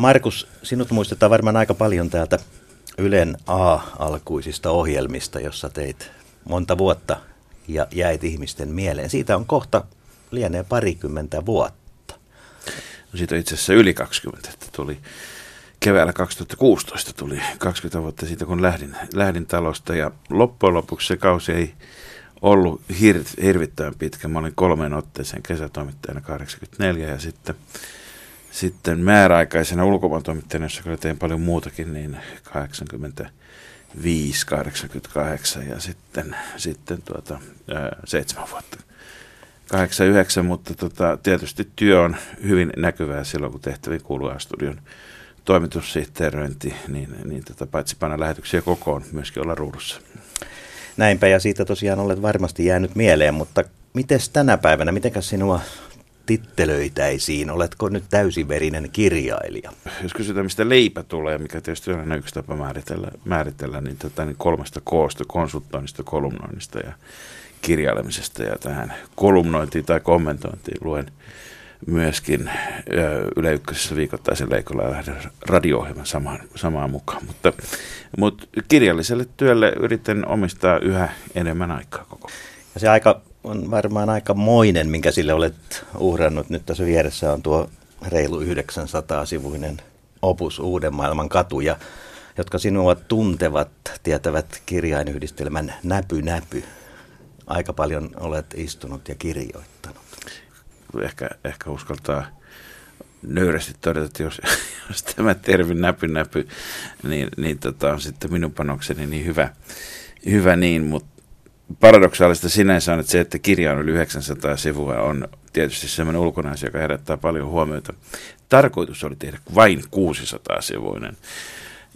Markus, sinut muistetaan varmaan aika paljon täältä Ylen A-alkuisista ohjelmista, jossa teit monta vuotta ja jäit ihmisten mieleen. Siitä on kohta lienee parikymmentä vuotta. No siitä on itse asiassa yli 20, että tuli keväällä 2016 tuli 20 vuotta siitä, kun lähdin, lähdin talosta ja loppujen lopuksi se kausi ei ollut hir, hirvittävän pitkä. Mä olin kolmeen otteeseen kesätoimittajana 84 ja sitten, sitten määräaikaisena ulkomaantoimittajana, jossa kyllä tein paljon muutakin, niin 85, 88 ja sitten, sitten tuota, ää, seitsemän vuotta 89, mutta tota, tietysti työ on hyvin näkyvää silloin, kun tehtäviin kuuluu studion toimitussihteeröinti, niin, niin tota, paitsi panna lähetyksiä kokoon, myöskin olla ruudussa. Näinpä, ja siitä tosiaan olet varmasti jäänyt mieleen, mutta miten tänä päivänä, miten sinua tittelöitäisiin? Oletko nyt täysiverinen kirjailija? Jos kysytään, mistä leipä tulee, mikä tietysti on aina yksi tapa määritellä, määritellä niin, tota, niin kolmesta koosta, konsultoinnista, kolumnoinnista ja kirjailemisesta. Ja tähän kolumnointiin tai kommentointiin luen myöskin Yle Ykkösessä viikoittaisen Leikolla lähden radio-ohjelman samaan, samaan mukaan. Mutta, mutta kirjalliselle työlle yritän omistaa yhä enemmän aikaa koko Ja se aika on varmaan aika moinen, minkä sille olet uhrannut. Nyt tässä vieressä on tuo reilu 900-sivuinen opus Uuden maailman katuja, jotka sinua tuntevat, tietävät kirjainyhdistelmän näpy näpy. Aika paljon olet istunut ja kirjoittanut ehkä, ehkä uskaltaa nöyrästi todeta, että jos, jos tämä termi näpy näpy, niin, niin tota, on sitten minun panokseni niin hyvä, hyvä niin, mutta paradoksaalista sinänsä on, että se, että kirja on yli 900 sivua, on tietysti sellainen ulkonaisia, joka herättää paljon huomiota. Tarkoitus oli tehdä vain 600 sivuinen.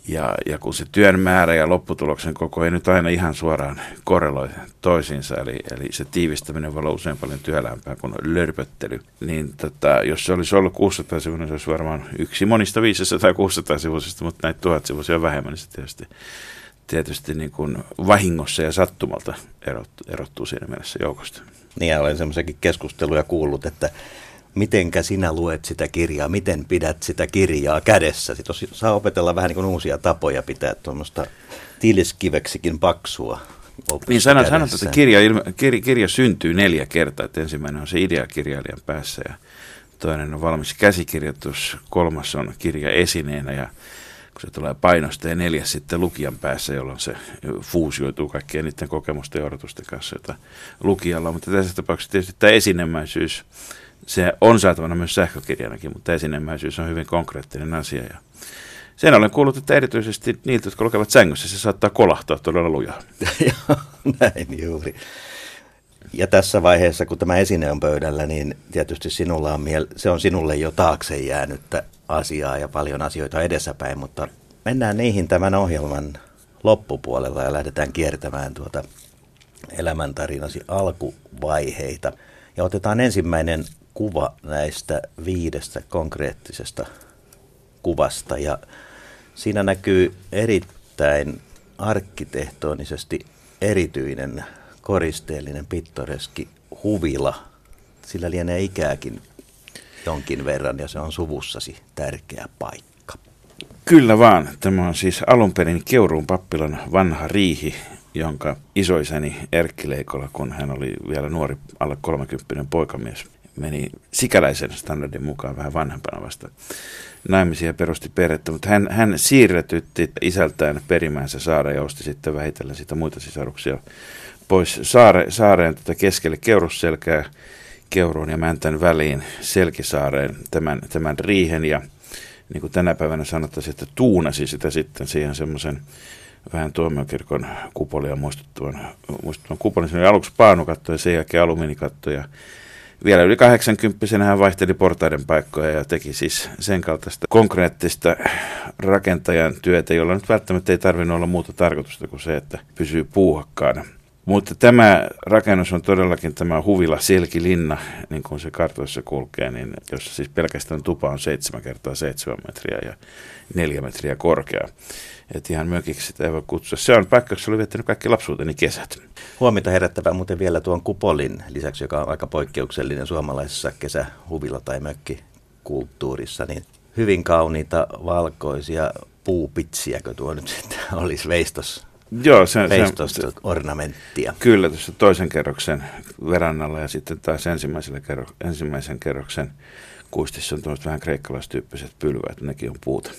Ja, ja kun se työn määrä ja lopputuloksen koko ei nyt aina ihan suoraan korreloi toisiinsa, eli, eli se tiivistäminen voi olla usein paljon työlämpää kuin lörpöttely, niin tota, jos se olisi ollut 600 sivuinen, se olisi varmaan yksi monista 500 tai 600 sivuisista, mutta näitä tuhat sivuisia vähemmän, niin se tietysti, tietysti niin kuin vahingossa ja sattumalta erottuu, erottuu siinä mielessä joukosta. Niin ja olen semmoisiakin keskusteluja kuullut, että mitenkä sinä luet sitä kirjaa, miten pidät sitä kirjaa kädessä. Sitten saa opetella vähän niin kuin uusia tapoja pitää tuommoista tiliskiveksikin paksua niin sanot, sanot, että kirja, kirja, kirja syntyy neljä kertaa. Että ensimmäinen on se idea kirjailijan päässä ja toinen on valmis käsikirjoitus, kolmas on kirja esineenä ja kun se tulee painosta ja neljäs sitten lukijan päässä, jolloin se fuusioituu kaikkien niiden kokemusten ja odotusten kanssa, jota lukijalla on. Mutta tässä tapauksessa tietysti tämä esinemäisyys se on saatavana myös sähkökirjanakin, mutta esinemäisyys on hyvin konkreettinen asia. Ja sen olen kuullut, että erityisesti niiltä, jotka lukevat sängyssä, se saattaa kolahtaa todella lujaa. Näin juuri. Ja tässä vaiheessa, kun tämä esine on pöydällä, niin tietysti sinulla on miel- se on sinulle jo taakse jäänyttä asiaa ja paljon asioita edessäpäin, mutta mennään niihin tämän ohjelman loppupuolella ja lähdetään kiertämään tuota elämäntarinasi alkuvaiheita. Ja otetaan ensimmäinen kuva näistä viidestä konkreettisesta kuvasta ja siinä näkyy erittäin arkkitehtonisesti erityinen koristeellinen pittoreski huvila. Sillä lienee ikääkin jonkin verran ja se on suvussasi tärkeä paikka. Kyllä vaan. Tämä on siis alun perin Keuruun pappilan vanha riihi, jonka isoisäni Erkki Leikola, kun hän oli vielä nuori alle 30 poikamies, meni sikäläisen standardin mukaan vähän vanhempana vasta naimisia ja perusti perhettä, mutta hän, hän siirretytti isältään perimäänsä saare ja osti sitten vähitellen sitä muita sisaruksia pois saare, saareen tätä keskelle keurusselkää Keuruun ja Mäntän väliin Selkisaareen tämän, tämän riihen ja niin kuin tänä päivänä sanottaisiin, että tuunasi sitä sitten siihen semmoisen vähän tuomiokirkon kupolia muistuttavan, muistuttavan kupolin. Se oli aluksi paanukatto ja sen jälkeen alumiinikatto ja vielä yli 80 hän vaihteli portaiden paikkoja ja teki siis sen kaltaista konkreettista rakentajan työtä, jolla nyt välttämättä ei tarvinnut olla muuta tarkoitusta kuin se, että pysyy puuhakkaana. Mutta tämä rakennus on todellakin tämä huvila Selkilinna, niin kuin se kartoissa kulkee, niin jossa siis pelkästään tupa on 7 kertaa 7 metriä ja 4 metriä korkea. Että ihan mökiksi sitä ei voi kutsua. Se on paikka, jossa oli viettänyt kaikki lapsuuteni kesät. Huomiota herättävää muuten vielä tuon kupolin lisäksi, joka on aika poikkeuksellinen suomalaisessa kesähuvila- tai mökkikulttuurissa, niin hyvin kauniita valkoisia puupitsiäkö tuo nyt sitten olisi veistos? Joo, se, veistosta se, ornamenttia. Kyllä, tuossa toisen kerroksen verannalla ja sitten taas ensimmäisellä kerro, ensimmäisen kerroksen kuistissa on tuollaiset vähän kreikkalaistyyppiset pylväät, nekin on puuta.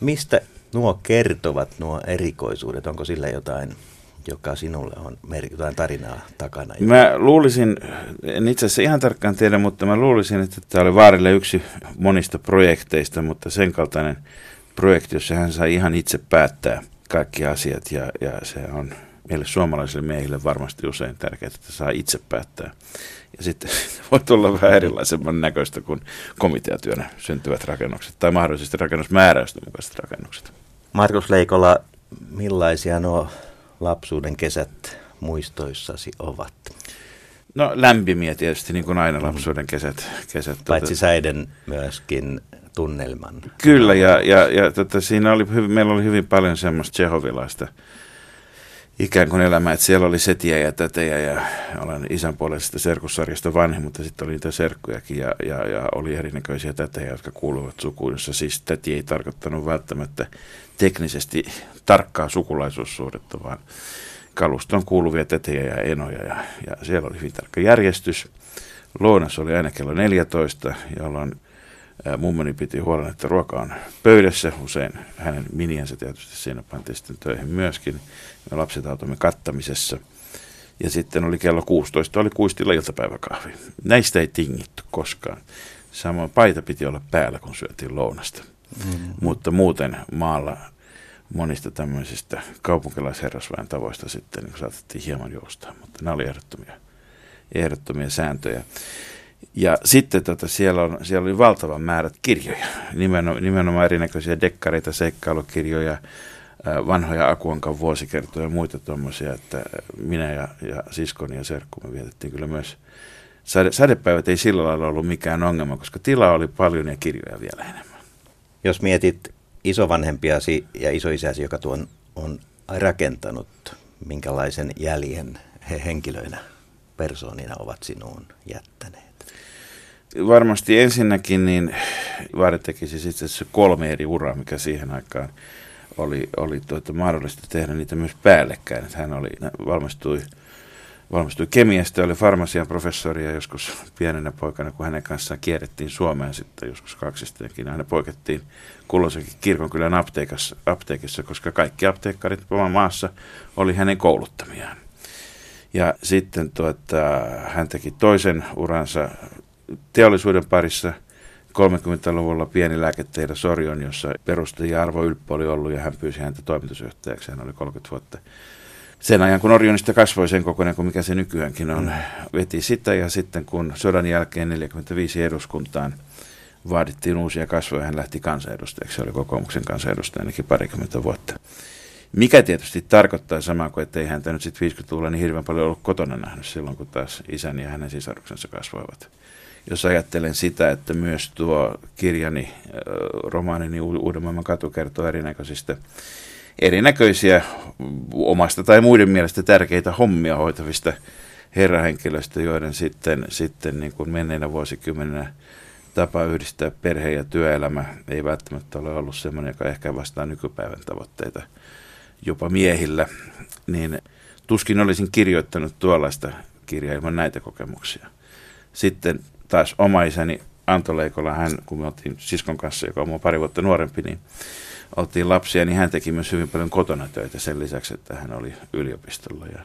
Mistä nuo kertovat, nuo erikoisuudet? Onko sillä jotain joka sinulle on jotain tarinaa takana? Mä luulisin, en itse asiassa ihan tarkkaan tiedä, mutta mä luulisin, että tämä oli Vaarille yksi monista projekteista, mutta sen kaltainen projekti, jossa hän sai ihan itse päättää kaikki asiat ja, ja se on meille suomalaisille miehille varmasti usein tärkeää, että saa itse päättää. Ja sitten voi tulla vähän erilaisemman näköistä kuin komiteatyönä syntyvät rakennukset tai mahdollisesti rakennusmääräysten mukaiset rakennukset. Markus Leikola, millaisia nuo lapsuuden kesät muistoissasi ovat? No lämpimiä tietysti, niin kuin aina lapsuuden kesät. kesät Paitsi tuota... säiden myöskin tunnelman. Kyllä, ja, ja, ja tota, siinä oli, meillä oli hyvin paljon semmoista tsehovilaista ikään kuin elämää, että siellä oli setiä ja tätejä ja olen isän puolesta serkussarjasta vanhin, mutta sitten oli niitä serkkujakin ja, ja, ja oli erinäköisiä tätejä, jotka kuuluvat sukuun, jossa siis täti ei tarkoittanut välttämättä teknisesti tarkkaa sukulaisuussuhdetta, vaan kaluston kuuluvia tätejä ja enoja ja, ja siellä oli hyvin tarkka järjestys. Lounas oli aina kello 14, jolloin mummoni piti huolen, että ruoka on pöydässä. Usein hänen miniänsä tietysti siinä pantiin sitten töihin myöskin. Me lapset automme kattamisessa. Ja sitten oli kello 16, oli kuistilla iltapäiväkahvi. Näistä ei tingitty koskaan. Samoin paita piti olla päällä, kun syötiin lounasta. Mm. Mutta muuten maalla monista tämmöisistä kaupunkilaisherrasväen tavoista sitten niin saatettiin hieman joustaa, mutta nämä oli ehdottomia, ehdottomia sääntöjä. Ja sitten tota, siellä, on, siellä oli valtavan määrät kirjoja, nimenomaan, nimenomaan erinäköisiä dekkareita, seikkailukirjoja, vanhoja Akuankan vuosikertoja ja muita tuommoisia, että minä ja, ja siskoni ja serkku me vietettiin kyllä myös Sade, sadepäivät ei sillä lailla ollut mikään ongelma, koska tilaa oli paljon ja kirjoja vielä enemmän. Jos mietit isovanhempiasi ja isoisäsi, joka tuon on rakentanut, minkälaisen jäljen he henkilöinä, persoonina ovat sinuun jättäneet? Varmasti ensinnäkin niin Vaare tekisi sitten se kolme eri uraa, mikä siihen aikaan oli, oli tuota, mahdollista tehdä niitä myös päällekkäin. Että hän oli, valmistui, valmistui kemiasta, oli farmasian professori ja joskus pienenä poikana, kun hänen kanssaan kierrettiin Suomeen sitten joskus kaksistenkin, aina poikettiin kulloisenkin kirkonkylän apteekissa, apteekissa, koska kaikki apteekkarit maassa oli hänen kouluttamiaan. Ja sitten tuota, hän teki toisen uransa teollisuuden parissa 30-luvulla pieni lääketehdas Sorion, jossa perustaja Arvo Ylppö oli ollut ja hän pyysi häntä toimitusjohtajaksi. Hän oli 30 vuotta sen ajan, kun Orionista kasvoi sen kokoinen kuin mikä se nykyäänkin on, veti sitä ja sitten kun sodan jälkeen 45 eduskuntaan vaadittiin uusia kasvoja, hän lähti kansanedustajaksi. Se oli kokoomuksen kansanedustaja ainakin parikymmentä vuotta. Mikä tietysti tarkoittaa samaa kuin, että ei häntä nyt sitten 50-luvulla niin hirveän paljon ollut kotona nähnyt silloin, kun taas isäni ja hänen sisaruksensa kasvoivat jos ajattelen sitä, että myös tuo kirjani, romaanini Uuden maailman katu kertoo erinäköisistä erinäköisiä omasta tai muiden mielestä tärkeitä hommia hoitavista herrahenkilöistä, joiden sitten, sitten niin kuin menneinä vuosikymmeninä tapa yhdistää perhe- ja työelämä ei välttämättä ole ollut sellainen, joka ehkä vastaa nykypäivän tavoitteita jopa miehillä, niin tuskin olisin kirjoittanut tuollaista kirjaa ilman näitä kokemuksia. Sitten taas oma isäni Anto Leikola, hän, kun me oltiin siskon kanssa, joka on mua pari vuotta nuorempi, niin oltiin lapsia, niin hän teki myös hyvin paljon kotona töitä sen lisäksi, että hän oli yliopistolla ja,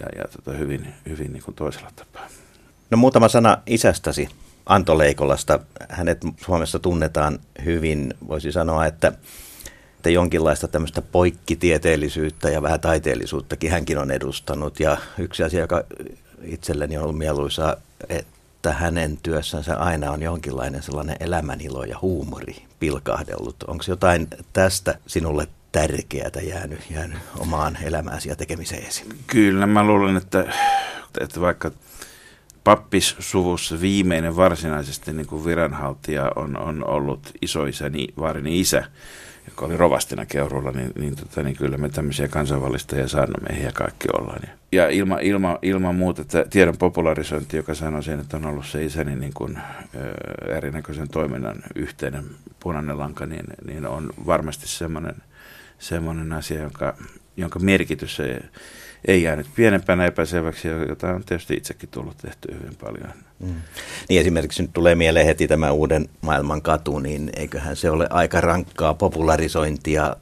ja, ja tota, hyvin, hyvin niin kuin toisella tapaa. No muutama sana isästäsi, Anto Leikolasta. Hänet Suomessa tunnetaan hyvin, voisi sanoa, että, että jonkinlaista tämmöistä poikkitieteellisyyttä ja vähän taiteellisuuttakin hänkin on edustanut. Ja yksi asia, joka itselleni on ollut mieluisaa, että että hänen työssänsä aina on jonkinlainen sellainen elämänilo ja huumori pilkahdellut. Onko jotain tästä sinulle tärkeää jäänyt, jäänyt omaan elämääsi ja tekemiseesi? Kyllä, mä luulen, että, että vaikka pappissuvussa viimeinen varsinaisesti niin kuin viranhaltija on, on ollut isoisäni, vaarini isä, joka oli rovastina Keurulla, niin, niin, tota, niin kyllä me tämmöisiä kansainvälistä saarnamiehiä kaikki ollaan. Ja ilma, ilma, ilman muuta että tiedon popularisointi, joka sanoi sen, että on ollut se isäni niin kuin, ö, erinäköisen toiminnan yhteinen punainen lanka, niin, niin on varmasti semmoinen, semmoinen asia, jonka, jonka merkitys ei, ei jäänyt pienempänä epäselväksi, jota on tietysti itsekin tullut tehty hyvin paljon. Mm. Niin esimerkiksi nyt tulee mieleen heti tämä uuden maailman katu, niin eiköhän se ole aika rankkaa popularisointia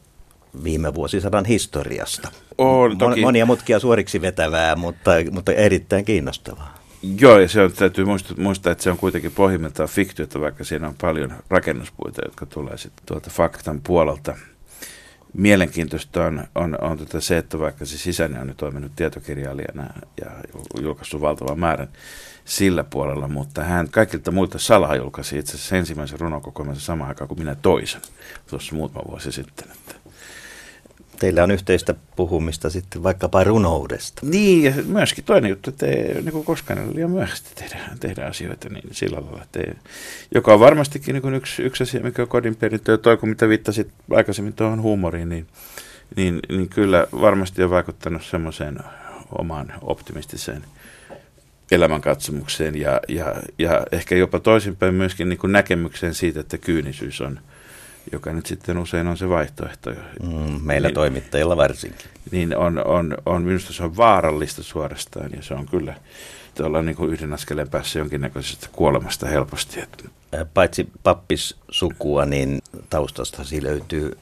viime vuosisadan historiasta. On, toki. Monia mutkia suoriksi vetävää, mutta, mutta erittäin kiinnostavaa. Joo, ja se on, täytyy muistaa, muistaa, että se on kuitenkin pohjimmiltaan fiktiota, vaikka siinä on paljon rakennuspuita, jotka tulee sitten tuolta faktan puolelta mielenkiintoista on, on, on tätä se, että vaikka se sisäinen on nyt toiminut tietokirjailijana ja julkaissut valtavan määrän sillä puolella, mutta hän kaikilta muilta salaa julkaisi itse asiassa ensimmäisen runokokoelmansa samaan aikaan kuin minä toisen tuossa muutama vuosi sitten. Että teillä on yhteistä puhumista sitten vaikkapa runoudesta. Niin, ja myöskin toinen juttu, että ei niin kuin koskaan ole liian myöhäistä tehdä, tehdä asioita niin sillä lailla, että ei, joka on varmastikin niin yksi, yksi asia, mikä on kodin perintö, ja toi kun mitä viittasit aikaisemmin tuohon huumoriin, niin, niin, niin kyllä varmasti on vaikuttanut semmoiseen omaan optimistiseen elämänkatsomukseen ja, ja, ja ehkä jopa toisinpäin myöskin niin näkemykseen siitä, että kyynisyys on, joka nyt sitten usein on se vaihtoehto. Mm, meillä niin, toimittajilla varsinkin. Niin on, on, on, minusta se on vaarallista suorastaan ja se on kyllä tuolla niin kuin yhden askeleen päässä jonkinnäköisestä kuolemasta helposti. Paitsi pappissukua, niin taustastasi löytyy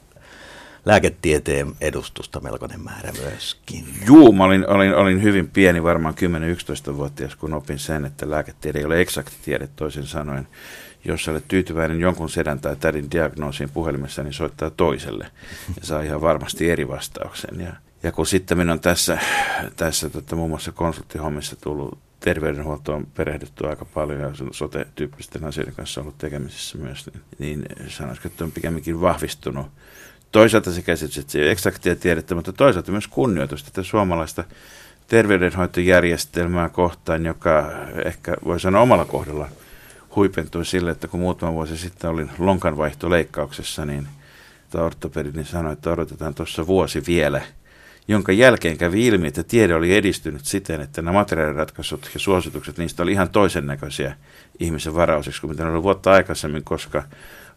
lääketieteen edustusta melkoinen määrä myöskin. Juu, mä olin, olin, olin hyvin pieni, varmaan 10-11-vuotias, kun opin sen, että lääketiede ei ole eksakti tiede toisin sanoen jos olet tyytyväinen jonkun sedän tai tädin diagnoosiin puhelimessa, niin soittaa toiselle ja saa ihan varmasti eri vastauksen. Ja, ja kun sitten minun on tässä, tässä tota, muun muassa konsulttihommissa tullut terveydenhuoltoon perehdytty aika paljon ja sote-tyyppisten asioiden kanssa ollut tekemisissä myös, niin, niin sanoisiko, että on pikemminkin vahvistunut. Toisaalta se käsitys, että se ei ole eksaktia tiedettä, mutta toisaalta myös kunnioitusta tätä suomalaista terveydenhoitojärjestelmää kohtaan, joka ehkä voi sanoa omalla kohdalla huipentui sille, että kun muutama vuosi sitten olin lonkanvaihtoleikkauksessa, niin ortopedi niin sanoi, että odotetaan tuossa vuosi vielä, jonka jälkeen kävi ilmi, että tiede oli edistynyt siten, että nämä materiaaliratkaisut ja suositukset, niistä oli ihan toisen näköisiä ihmisen varausiksi kuin mitä ne oli vuotta aikaisemmin, koska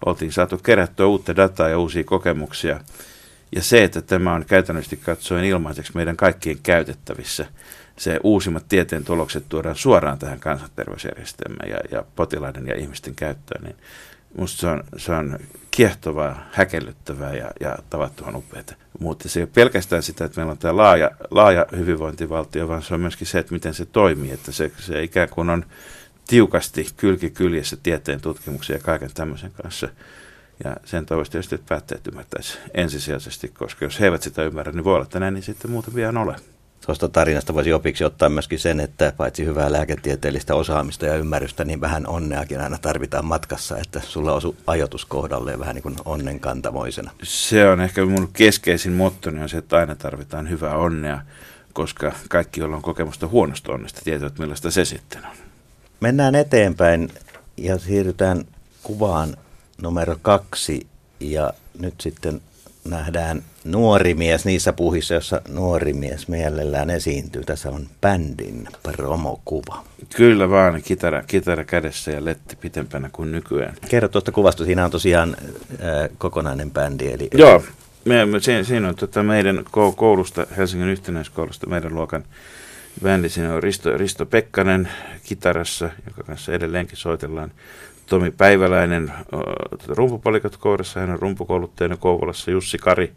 oltiin saatu kerättyä uutta dataa ja uusia kokemuksia. Ja se, että tämä on käytännössä katsoen ilmaiseksi meidän kaikkien käytettävissä – se uusimmat tieteen tulokset tuodaan suoraan tähän kansanterveysjärjestelmään ja, ja potilaiden ja ihmisten käyttöön, niin musta se on, se on kiehtovaa, häkellyttävää ja, ja tavattoman upeaa. Mutta se ei ole pelkästään sitä, että meillä on tämä laaja, laaja hyvinvointivaltio, vaan se on myöskin se, että miten se toimii. Että se, se ikään kuin on tiukasti kylki kyljessä tieteen tutkimuksia ja kaiken tämmöisen kanssa. Ja sen toivoisi tietysti, että päättäjät ymmärtäisi ensisijaisesti, koska jos he eivät sitä ymmärrä, niin voi olla, että näin niin sitten muuta vielä ole. Tuosta tarinasta voisi opiksi ottaa myöskin sen, että paitsi hyvää lääketieteellistä osaamista ja ymmärrystä, niin vähän onneakin aina tarvitaan matkassa, että sulla osu ajoitus kohdalleen vähän niin kuin onnenkantamoisena. Se on ehkä mun keskeisin mottoni on se, että aina tarvitaan hyvää onnea, koska kaikki, joilla on kokemusta huonosta onnesta, tietävät millaista se sitten on. Mennään eteenpäin ja siirrytään kuvaan numero kaksi ja nyt sitten nähdään nuori mies niissä puhissa, jossa nuori mies mielellään esiintyy. Tässä on bändin promokuva. Kyllä vaan, kitara, kitara kädessä ja letti pitempänä kuin nykyään. Kerro tuosta kuvasta, siinä on tosiaan äh, kokonainen bändi. Eli... Joo, me, me, siinä, siinä on tota meidän koulusta, Helsingin yhtenäiskoulusta, meidän luokan bändi. Siinä on Risto, Risto Pekkanen kitarassa, joka kanssa edelleenkin soitellaan. Tomi Päiväläinen rumpupalikat kourassa, hän on rumpukouluttajana Kouvolassa, Jussi Kari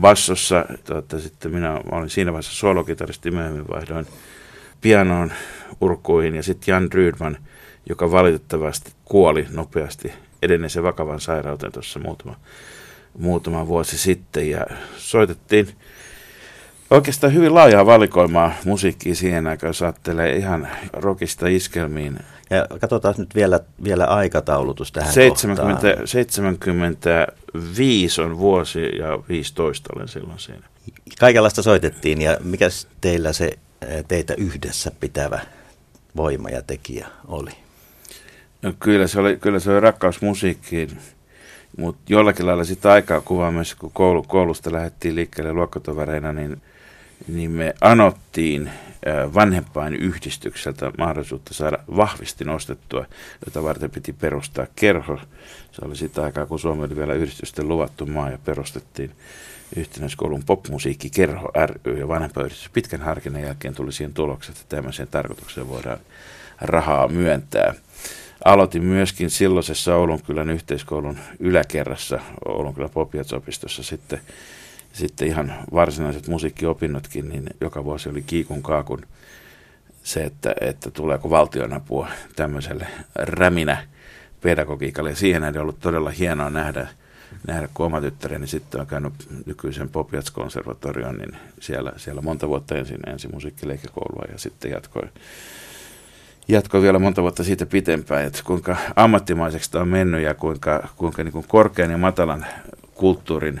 bassossa. Tuota, sitten minä olin siinä vaiheessa solokitaristi, myöhemmin vaihdoin pianoon urkuihin ja sitten Jan Rydman, joka valitettavasti kuoli nopeasti edenneeseen vakavan sairauteen tuossa muutama, muutama vuosi sitten ja soitettiin oikeastaan hyvin laajaa valikoimaa musiikkia siihen aikaan, jos ajattelee ihan rockista iskelmiin ja katsotaan nyt vielä, vielä aikataulutus tähän 70, kohtaan. 75 on vuosi ja 15 olen silloin siinä. Kaikenlaista soitettiin ja mikä teillä se teitä yhdessä pitävä voima ja tekijä oli? No kyllä se oli, kyllä se oli rakkaus musiikkiin, mutta jollakin lailla sitä aikaa kuvaa myös, kun koulu, koulusta lähdettiin liikkeelle luokkatovereina, niin, niin me anottiin vanhempain yhdistykseltä mahdollisuutta saada vahvisti nostettua, jota varten piti perustaa kerho. Se oli sitä aikaa, kun Suomi oli vielä yhdistysten luvattu maa ja perustettiin yhtenäiskoulun popmusiikkikerho ry ja vanhempaiyhdistys. Pitkän harkinnan jälkeen tuli siihen tulokset, että tämmöiseen tarkoitukseen voidaan rahaa myöntää. Aloitin myöskin silloisessa Oulunkylän yhteiskoulun yläkerrassa Oulunkylän Popiatsopistossa sitten, sitten ihan varsinaiset musiikkiopinnotkin, niin joka vuosi oli kiikun kaakun se, että, että tuleeko valtionapua tämmöiselle räminä pedagogiikalle. Ja siihen on ollut todella hienoa nähdä, nähdä kun oma tyttäreni sitten on käynyt nykyisen Popiats-konservatorion, niin siellä, siellä monta vuotta ensin, ensin musiikkileikkokoulua ja sitten jatkoi jatkoi vielä monta vuotta siitä pitempään, että kuinka ammattimaiseksi tämä on mennyt ja kuinka, kuinka niin kuin korkean ja matalan kulttuurin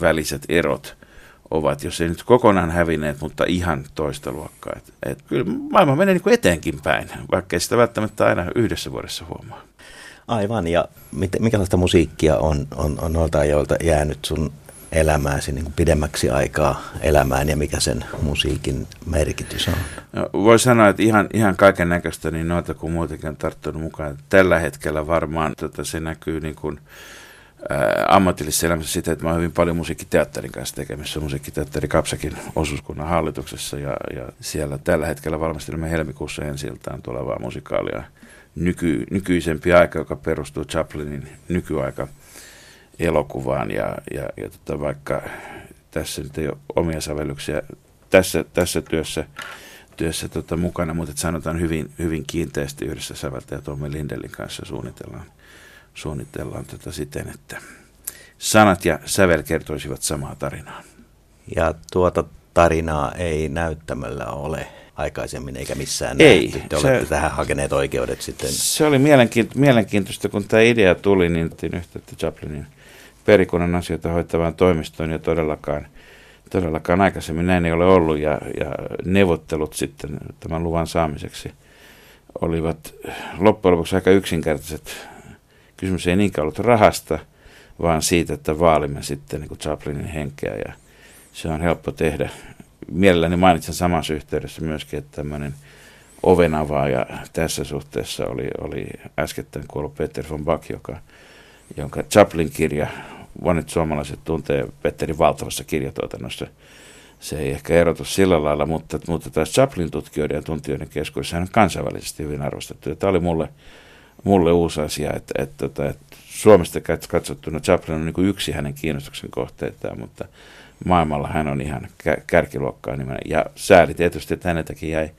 väliset erot ovat, jos ei nyt kokonaan hävinneet, mutta ihan toista luokkaa. Et, et kyllä maailma menee niin eteenkin päin, vaikka sitä välttämättä aina yhdessä vuodessa huomaa. Aivan, ja mit, mikälaista musiikkia on, on, on noilta ajoilta jäänyt sun elämääsi niin kuin pidemmäksi aikaa elämään ja mikä sen musiikin merkitys on? No, voi sanoa, että ihan, ihan kaiken näköistä niin noita kuin muutenkin on tarttunut mukaan. Tällä hetkellä varmaan tota, se näkyy niin kuin, ää, ammatillisessa elämässä sitä, että mä oon hyvin paljon musiikkiteatterin kanssa tekemissä. Musiikkiteatteri Kapsakin osuuskunnan hallituksessa ja, ja siellä tällä hetkellä valmistelemme helmikuussa ensi tulevaa musikaalia nyky, nykyisempi aika, joka perustuu Chaplinin nykyaika – elokuvaan ja, ja, ja tota, vaikka tässä nyt ei ole omia sävellyksiä tässä, tässä työssä, työssä tota, mukana, mutta sanotaan hyvin, hyvin kiinteästi yhdessä säveltäjä Tommi Lindelin kanssa suunnitellaan, suunnitellaan tota siten, että sanat ja sävel kertoisivat samaa tarinaa. Ja tuota tarinaa ei näyttämällä ole aikaisemmin eikä missään ei, nähty. Te olette se, tähän hakeneet oikeudet sitten. Se oli mielenkiintoista, kun tämä idea tuli, niin yhteyttä Chaplinin perikunnan asioita hoitavaan toimistoon ja todellakaan, todellakaan aikaisemmin näin ei ole ollut ja, ja neuvottelut sitten tämän luvan saamiseksi olivat loppujen lopuksi aika yksinkertaiset. Kysymys ei niinkään ollut rahasta, vaan siitä, että vaalimme sitten niin kuin Chaplinin henkeä ja se on helppo tehdä. Mielelläni mainitsen samassa yhteydessä myöskin, että tämmöinen ovenavaaja tässä suhteessa oli, oli äskettäin kuollut Peter von Bach, joka jonka Chaplin-kirja, monet suomalaiset tuntee Petterin valtavassa kirjatuotannossa. Se ei ehkä erotu sillä lailla, mutta, mutta taas Chaplin-tutkijoiden ja tuntijoiden keskuudessa on kansainvälisesti hyvin arvostettu. Ja tämä oli mulle, mulle uusi asia, että, että, että, että Suomesta katsottuna Chaplin on niin yksi hänen kiinnostuksen kohteitaan, mutta maailmalla hän on ihan kärkiluokkaa nimen. Ja sääli tietysti, että häneltäkin jäi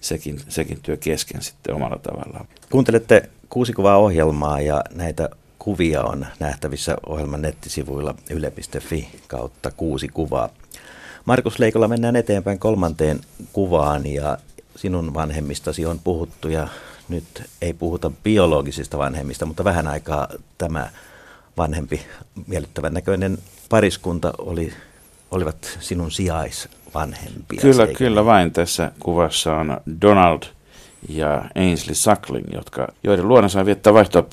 sekin, sekin työ kesken sitten omalla tavallaan. Kuuntelette kuusi kuvaa ohjelmaa ja näitä kuvia on nähtävissä ohjelman nettisivuilla yle.fi kautta kuusi kuvaa. Markus Leikolla mennään eteenpäin kolmanteen kuvaan ja sinun vanhemmistasi on puhuttu ja nyt ei puhuta biologisista vanhemmista, mutta vähän aikaa tämä vanhempi miellyttävän näköinen pariskunta oli, olivat sinun sijaisvanhempia. Kyllä, kyllä vain. Tässä kuvassa on Donald ja Ainsley Suckling, jotka, joiden luona saa viettää vaihto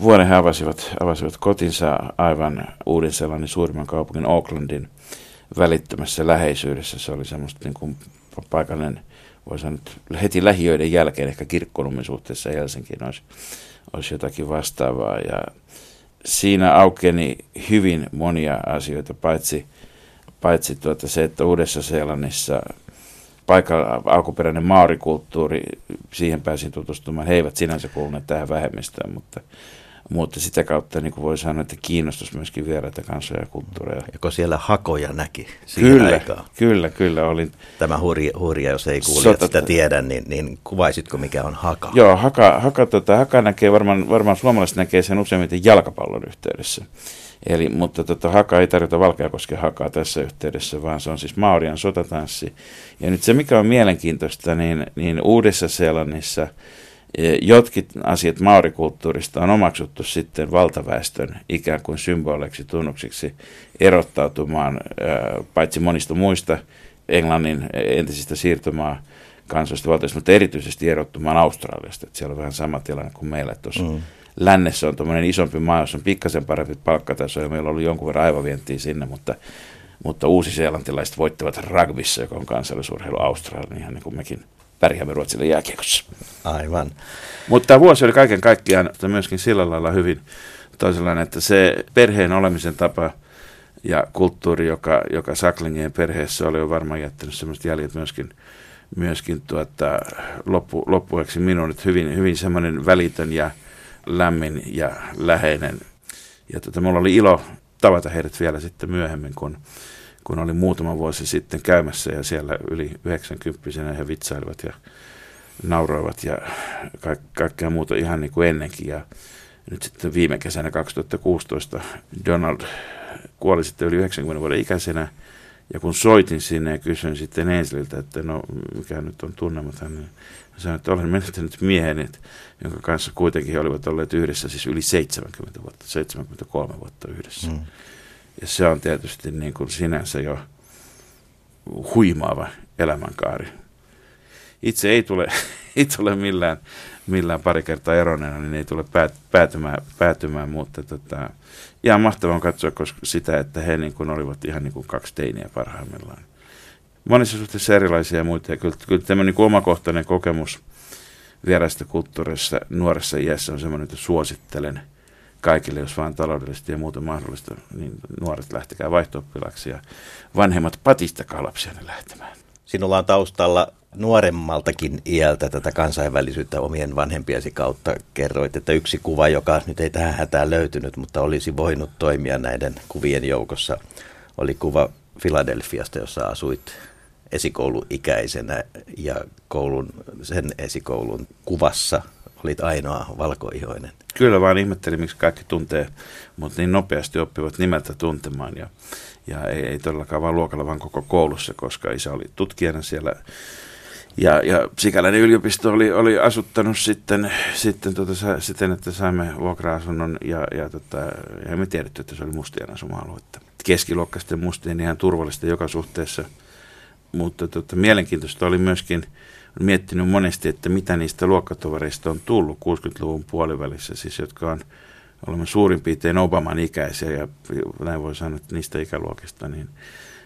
Vuoden he avasivat, avasivat kotinsa aivan uuden sellainen suurimman kaupungin Aucklandin välittömässä läheisyydessä. Se oli semmoista niin kuin paikallinen, voi sanoa heti lähiöiden jälkeen, ehkä kirkkonummin suhteessa Helsinkiin olisi, olisi jotakin vastaavaa. Ja siinä aukeni hyvin monia asioita, paitsi, paitsi tuota se, että Uudessa Seelannissa paikalla alkuperäinen maarikulttuuri, siihen pääsin tutustumaan. He eivät sinänsä kuuluneet tähän vähemmistöön, mutta, mutta sitä kautta niin kuin voi sanoa, että kiinnostus myöskin vieraita kansoja ja kulttuureja. Joko siellä hakoja näki kyllä, aikaan? Kyllä, kyllä. Olin. Tämä hurja, hurja jos ei kuule Sota... sitä tiedä, niin, niin kuvaisitko mikä on haka? Joo, haka, haka, tota, haka näkee, varmaan, varmaan suomalaiset näkee sen useimmiten jalkapallon yhteydessä. Eli, mutta tota, haka ei tarjota Valkeakosken hakaa tässä yhteydessä, vaan se on siis Maorian sotatanssi. Ja nyt se, mikä on mielenkiintoista, niin, niin Uudessa Seelannissa e, jotkin asiat maorikulttuurista on omaksuttu sitten valtaväestön ikään kuin symboleiksi, tunnuksiksi erottautumaan, paitsi monista muista Englannin entisistä siirtomaa kansallisesta valtiosta, mutta erityisesti erottumaan Australiasta. Että siellä on vähän sama tilanne kuin meillä tuossa mm. lännessä on tuommoinen isompi maa, jossa on pikkasen parempi palkkataso ja meillä oli jonkun verran aivovientiä sinne, mutta, mutta uusi-seelantilaiset voittivat rugbyssa, joka on kansallisurheilu Australian, ihan niin kuin mekin pärjäämme Ruotsille jääkiekossa. Aivan. Mutta tämä vuosi oli kaiken kaikkiaan myöskin sillä lailla hyvin toisenlainen, että se perheen olemisen tapa ja kulttuuri, joka, joka Saklingien perheessä oli, on varmaan jättänyt sellaiset jäljet myöskin, myöskin tuota, loppu, loppueksi minun, että hyvin, hyvin semmoinen välitön ja lämmin ja läheinen. Ja tuota, mulla oli ilo tavata heidät vielä sitten myöhemmin, kun, kun olin muutama vuosi sitten käymässä ja siellä yli 90 he vitsailivat ja nauroivat ja ka- kaikkea muuta ihan niin kuin ennenkin. Ja nyt sitten viime kesänä 2016 Donald kuoli sitten yli 90 vuoden ikäisenä. Ja kun soitin sinne ja kysyin sitten Ensliltä, että no mikä nyt on tunnematon, niin sanoin, että olen menettänyt miehen, jonka kanssa kuitenkin he olivat olleet yhdessä siis yli 70 vuotta, 73 vuotta yhdessä. Mm. Ja se on tietysti niin kuin sinänsä jo huimaava elämänkaari. Itse ei tule, ei tule millään, millään pari kertaa eroneena, niin ei tule päät, päätymään, päätymään mutta tota, ihan mahtavaa katsoa koska sitä, että he niin kuin olivat ihan niin kuin kaksi teiniä parhaimmillaan. Monissa suhteissa erilaisia ja muita, kyllä, kyllä tämä niin omakohtainen kokemus vieraista kulttuurissa nuoressa iässä on semmoinen, että suosittelen kaikille, jos vain taloudellisesti ja muuta mahdollista, niin nuoret lähtekää vaihto ja vanhemmat patistakaa lapsia lähtemään. Sinulla on taustalla nuoremmaltakin iältä tätä kansainvälisyyttä omien vanhempiesi kautta kerroit, että yksi kuva, joka nyt ei tähän hätään löytynyt, mutta olisi voinut toimia näiden kuvien joukossa, oli kuva Filadelfiasta, jossa asuit esikouluikäisenä ja koulun, sen esikoulun kuvassa olit ainoa valkoihoinen. Kyllä vaan ihmettelin, miksi kaikki tuntee, mutta niin nopeasti oppivat nimeltä tuntemaan ja, ja ei, ei todellakaan vaan luokalla, vaan koko koulussa, koska isä oli tutkijana siellä ja, ja sikäläinen yliopisto oli, oli asuttanut sitten, sitten tota, siten, että saimme vuokra-asunnon ja, ja, tota, ja me tiedetty, että se oli mustien asuma-aluetta. Keskiluokkaisten mustien ihan turvallista joka suhteessa. Mutta tota, mielenkiintoista oli myöskin, miettinyt monesti, että mitä niistä luokkatovereista on tullut 60-luvun puolivälissä, siis jotka on olemme suurin piirtein Obaman ikäisiä ja näin voi sanoa, että niistä ikäluokista, niin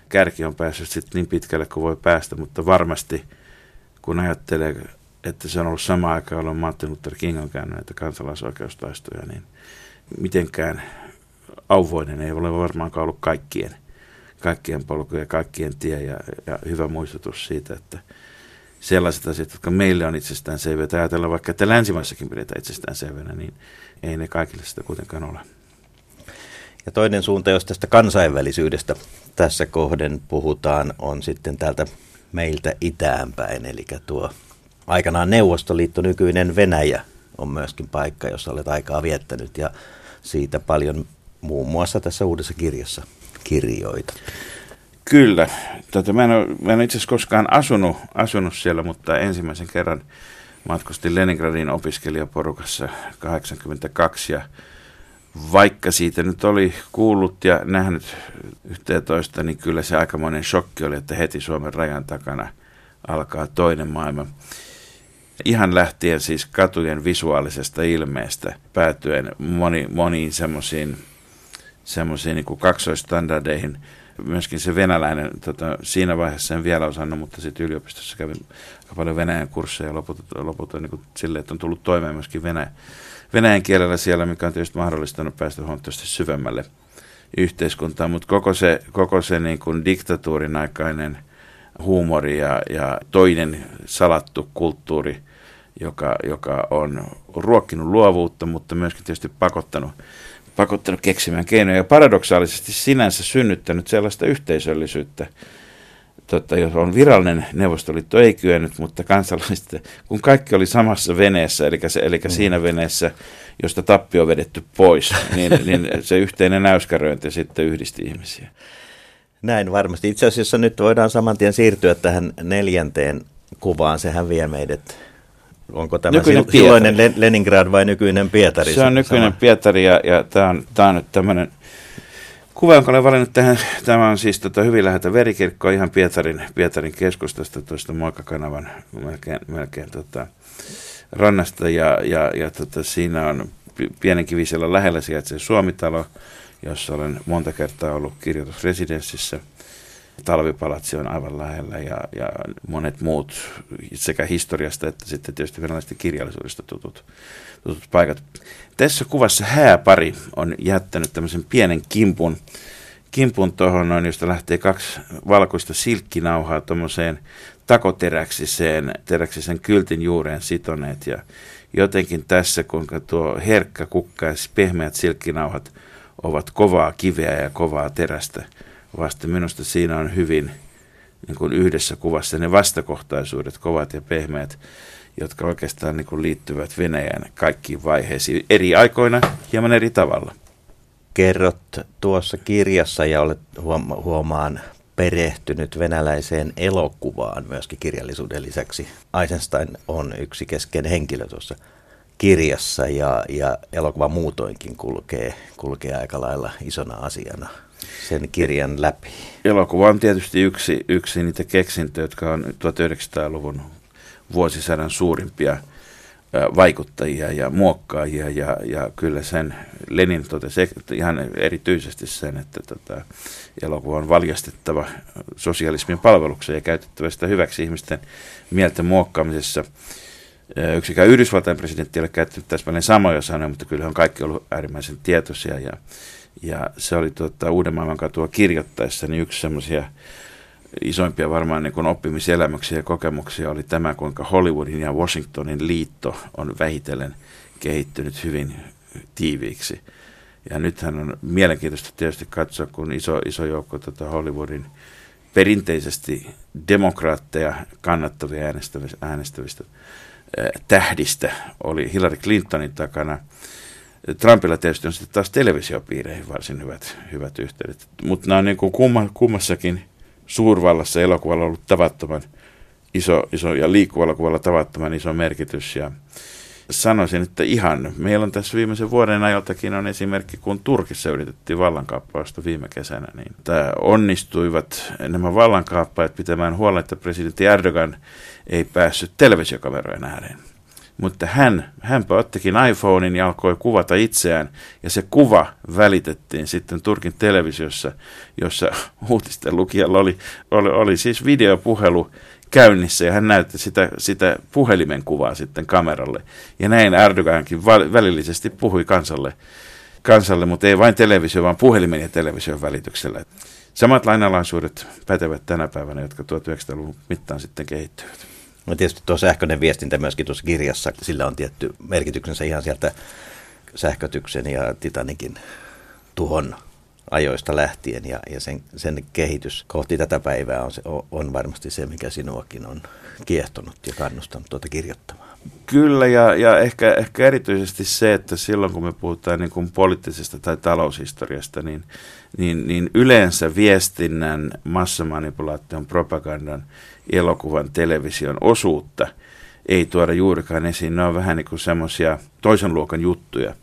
kärki on päässyt sitten niin pitkälle kuin voi päästä, mutta varmasti – kun ajattelee, että se on ollut sama aikaa, jolloin Martin Luther King on käynyt näitä kansalaisoikeustaistoja, niin mitenkään auvoinen ei ole varmaankaan ollut kaikkien, kaikkien polku ja kaikkien tie ja, ja hyvä muistutus siitä, että sellaiset asiat, jotka meille on itsestäänselviä, tai ajatellaan vaikka, että länsimaissakin pidetään itsestäänselvänä, niin ei ne kaikille sitä kuitenkaan ole. Ja toinen suunta, jos tästä kansainvälisyydestä tässä kohden puhutaan, on sitten täältä meiltä itäänpäin, eli tuo aikanaan Neuvostoliitto, nykyinen Venäjä, on myöskin paikka, jossa olet aikaa viettänyt ja siitä paljon muun muassa tässä uudessa kirjassa kirjoita. Kyllä. Tota, mä, en ole, mä en itse asiassa koskaan asunut, asunut siellä, mutta ensimmäisen kerran matkustin Leningradin opiskelijaporukassa 82 ja vaikka siitä nyt oli kuullut ja nähnyt yhteen toista, niin kyllä se aikamoinen shokki oli, että heti Suomen rajan takana alkaa toinen maailma. Ihan lähtien siis katujen visuaalisesta ilmeestä päätyen moni, moniin semmoisiin niin kaksoistandardeihin. Myöskin se venäläinen, tota, siinä vaiheessa en vielä osannut, mutta sitten yliopistossa kävin aika paljon venäjän kursseja ja lopulta, lopulta niin silleen, että on tullut toimeen myöskin venäjä venäjän kielellä siellä, mikä on tietysti mahdollistanut päästä huomattavasti syvemmälle yhteiskuntaan, mutta koko se, koko se niin kuin diktatuurin aikainen huumori ja, ja toinen salattu kulttuuri, joka, joka on ruokkinut luovuutta, mutta myöskin tietysti pakottanut, pakottanut keksimään keinoja ja paradoksaalisesti sinänsä synnyttänyt sellaista yhteisöllisyyttä, tota, jos on virallinen Neuvostoliitto ei kyennyt, mutta kansalaiset, kun kaikki oli samassa veneessä, eli, se, eli mm. siinä veneessä, josta tappi on vedetty pois, niin, niin se yhteinen näyskäröinti sitten yhdisti ihmisiä. Näin varmasti. Itse asiassa nyt voidaan saman tien siirtyä tähän neljänteen kuvaan. Sehän vie meidät Onko tämä nykyinen silloinen Leningrad vai nykyinen Pietari? Se on nykyinen Sama. Pietari ja, ja tämä on, tämä on nyt tämmöinen Kuva, jonka olen valinnut tähän, tämä on siis tota hyvin läheltä verikirkkoa ihan Pietarin, Pietarin keskustasta tuosta Moikakanavan melkein, melkein tota, rannasta ja, ja, ja tota, siinä on Pienenkivisellä lähellä sijaitsee Suomitalo, jossa olen monta kertaa ollut kirjoitusresidenssissä. Talvipalatsi on aivan lähellä ja, ja monet muut sekä historiasta että sitten tietysti venäläisten kirjallisuudesta tutut, tutut paikat. Tässä kuvassa hääpari on jättänyt tämmöisen pienen kimpun, kimpun tuohon noin, josta lähtee kaksi valkoista silkkinauhaa tuommoiseen takoteräksiseen teräksisen kyltin juureen sitoneet ja jotenkin tässä, kuinka tuo herkkä kukka ja pehmeät silkkinauhat ovat kovaa kiveä ja kovaa terästä. Vasta minusta siinä on hyvin niin kuin yhdessä kuvassa ne vastakohtaisuudet, kovat ja pehmeät, jotka oikeastaan niin kuin liittyvät Venäjän kaikkiin vaiheisiin eri aikoina hieman eri tavalla. Kerrot tuossa kirjassa ja olet huomaan perehtynyt venäläiseen elokuvaan myöskin kirjallisuuden lisäksi. Eisenstein on yksi keskeinen henkilö tuossa kirjassa ja, ja elokuva muutoinkin kulkee, kulkee aika lailla isona asiana sen kirjan läpi. Elokuva on tietysti yksi, yksi niitä keksintöjä, jotka on 1900-luvun vuosisadan suurimpia vaikuttajia ja muokkaajia ja, ja kyllä sen Lenin totesi ihan erityisesti sen, että tota, elokuva on valjastettava sosialismin palvelukseen ja käytettävä sitä hyväksi ihmisten mielten muokkaamisessa. Yksikään Yhdysvaltain presidentti ei ole käyttänyt täsmälleen samoja sanoja, mutta kyllä on kaikki ollut äärimmäisen tietoisia ja, ja se oli tuota, Uuden maailman katua kirjoittaessa niin yksi semmoisia isoimpia varmaan niin kuin oppimiselämyksiä ja kokemuksia oli tämä, kuinka Hollywoodin ja Washingtonin liitto on vähitellen kehittynyt hyvin tiiviiksi. Ja nythän on mielenkiintoista tietysti katsoa, kun iso, iso joukko tuota Hollywoodin perinteisesti demokraatteja kannattavia äänestävistä, äänestävistä äh, tähdistä oli Hillary Clintonin takana. Trumpilla tietysti on sitten taas televisiopiireihin varsin hyvät, hyvät yhteydet. Mutta nämä on niin kuin kumma, kummassakin suurvallassa elokuvalla ollut tavattoman iso, iso ja liikkuvalla kuvalla tavattoman iso merkitys. Ja sanoisin, että ihan, meillä on tässä viimeisen vuoden ajaltakin on esimerkki, kun Turkissa yritettiin vallankaappausta viime kesänä, niin tämä onnistuivat nämä vallankaappaajat pitämään huolen, että presidentti Erdogan ei päässyt televisiokamerojen ääreen. Mutta hän, hänpä ottikin iPhonein ja alkoi kuvata itseään, ja se kuva välitettiin sitten Turkin televisiossa, jossa uutisten lukijalla oli, oli, oli siis videopuhelu käynnissä ja hän näytti sitä, sitä puhelimen kuvaa sitten kameralle. Ja näin Erdogankin välillisesti puhui kansalle, kansalle, mutta ei vain televisio, vaan puhelimen ja television välityksellä. Samat lainalaisuudet pätevät tänä päivänä, jotka 1900-luvun mittaan sitten kehittyvät. No tietysti tuo sähköinen viestintä myöskin tuossa kirjassa, sillä on tietty merkityksensä ihan sieltä sähkötyksen ja Titanikin tuhon ajoista lähtien ja, ja sen, sen kehitys kohti tätä päivää on, on varmasti se, mikä sinuakin on kiehtonut ja kannustanut tuota kirjoittamaan. Kyllä, ja, ja ehkä, ehkä erityisesti se, että silloin kun me puhutaan niin kuin poliittisesta tai taloushistoriasta, niin, niin, niin yleensä viestinnän, massamanipulaation, propagandan, elokuvan, television osuutta ei tuoda juurikaan esiin. Ne on vähän niin kuin semmoisia toisen luokan juttuja –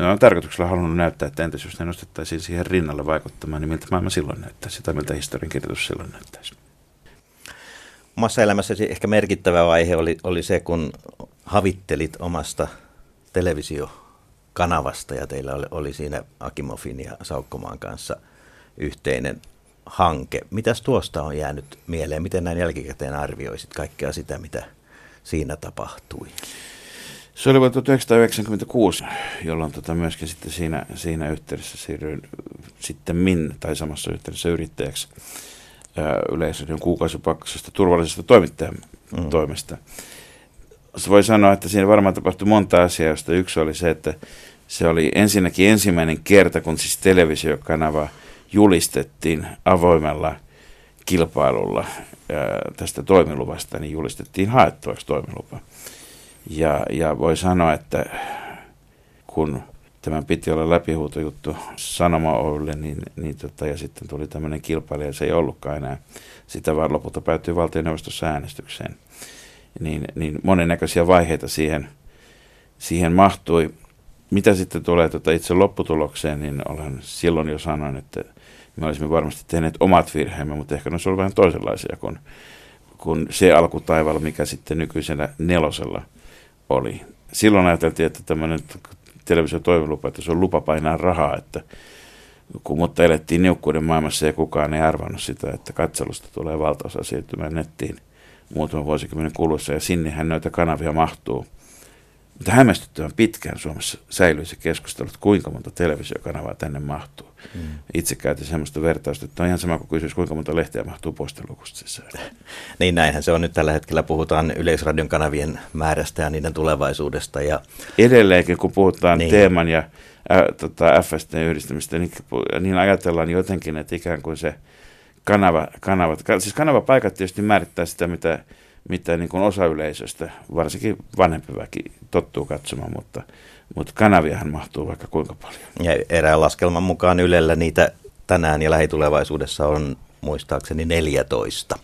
ja on tarkoituksella halunnut näyttää, että entäs jos ne nostettaisiin siihen rinnalle vaikuttamaan, niin miltä maailma silloin näyttäisi tai miltä historiankirjoitus silloin näyttäisi. Omassa elämässäsi ehkä merkittävä vaihe oli, oli se, kun havittelit omasta televisiokanavasta ja teillä oli, oli siinä Akimovin ja Saukkomaan kanssa yhteinen hanke. Mitäs tuosta on jäänyt mieleen? Miten näin jälkikäteen arvioisit kaikkea sitä, mitä siinä tapahtui? Se oli vuonna 1996, jolloin tota myöskin sitten siinä, siinä yhteydessä siirryin sitten min tai samassa yhteydessä yrittäjäksi yleisöiden kuukausipakkasesta turvallisesta toimittajan mm. toimesta. Se voi sanoa, että siinä varmaan tapahtui monta asiaa, josta yksi oli se, että se oli ensinnäkin ensimmäinen kerta, kun siis televisiokanava julistettiin avoimella kilpailulla tästä toimiluvasta, niin julistettiin haettavaksi toimilupa. Ja, ja voi sanoa, että kun tämän piti olla läpihuutojuttu Sanoma Oylle, niin, niin tota, ja sitten tuli tämmöinen kilpailija, se ei ollutkaan enää. Sitä vaan lopulta päättyi valtioneuvostossa äänestykseen. Niin, niin monennäköisiä vaiheita siihen, siihen mahtui. mitä sitten tulee tuota itse lopputulokseen, niin olen silloin jo sanoin, että me olisimme varmasti tehneet omat virheemme, mutta ehkä ne olisi ollut vähän toisenlaisia kuin, kuin se alkutaival, mikä sitten nykyisellä nelosella oli. Silloin ajateltiin, että tämmöinen televisiotoimilupa, että se on lupa painaa rahaa, että kun, mutta elettiin niukkuuden maailmassa ja kukaan ei arvannut sitä, että katselusta tulee valtaosa siirtymään nettiin muutaman vuosikymmenen kuluessa ja sinnehän noita kanavia mahtuu. Mutta hämmästyttävän pitkään Suomessa säilyi se keskustelu, että kuinka monta televisiokanavaa tänne mahtuu. Mm. Itse käytin sellaista vertausta, että on ihan sama kuin kysyisi, kuinka monta lehteä mahtuu postilukusta sisään. niin näinhän se on nyt tällä hetkellä. Puhutaan Yleisradion kanavien määrästä ja niiden tulevaisuudesta. Ja... Edelleenkin, kun puhutaan niin. teeman ja ä, tota, FST yhdistämistä, niin, niin ajatellaan jotenkin, että ikään kuin se kanava, kanavat, siis kanavapaikat tietysti määrittää sitä, mitä mitä niin kuin osa yleisöstä, varsinkin vanhempi väki, tottuu katsomaan, mutta, mutta kanaviahan mahtuu vaikka kuinka paljon. Ja erään laskelman mukaan Ylellä niitä tänään ja lähitulevaisuudessa on muistaakseni 14,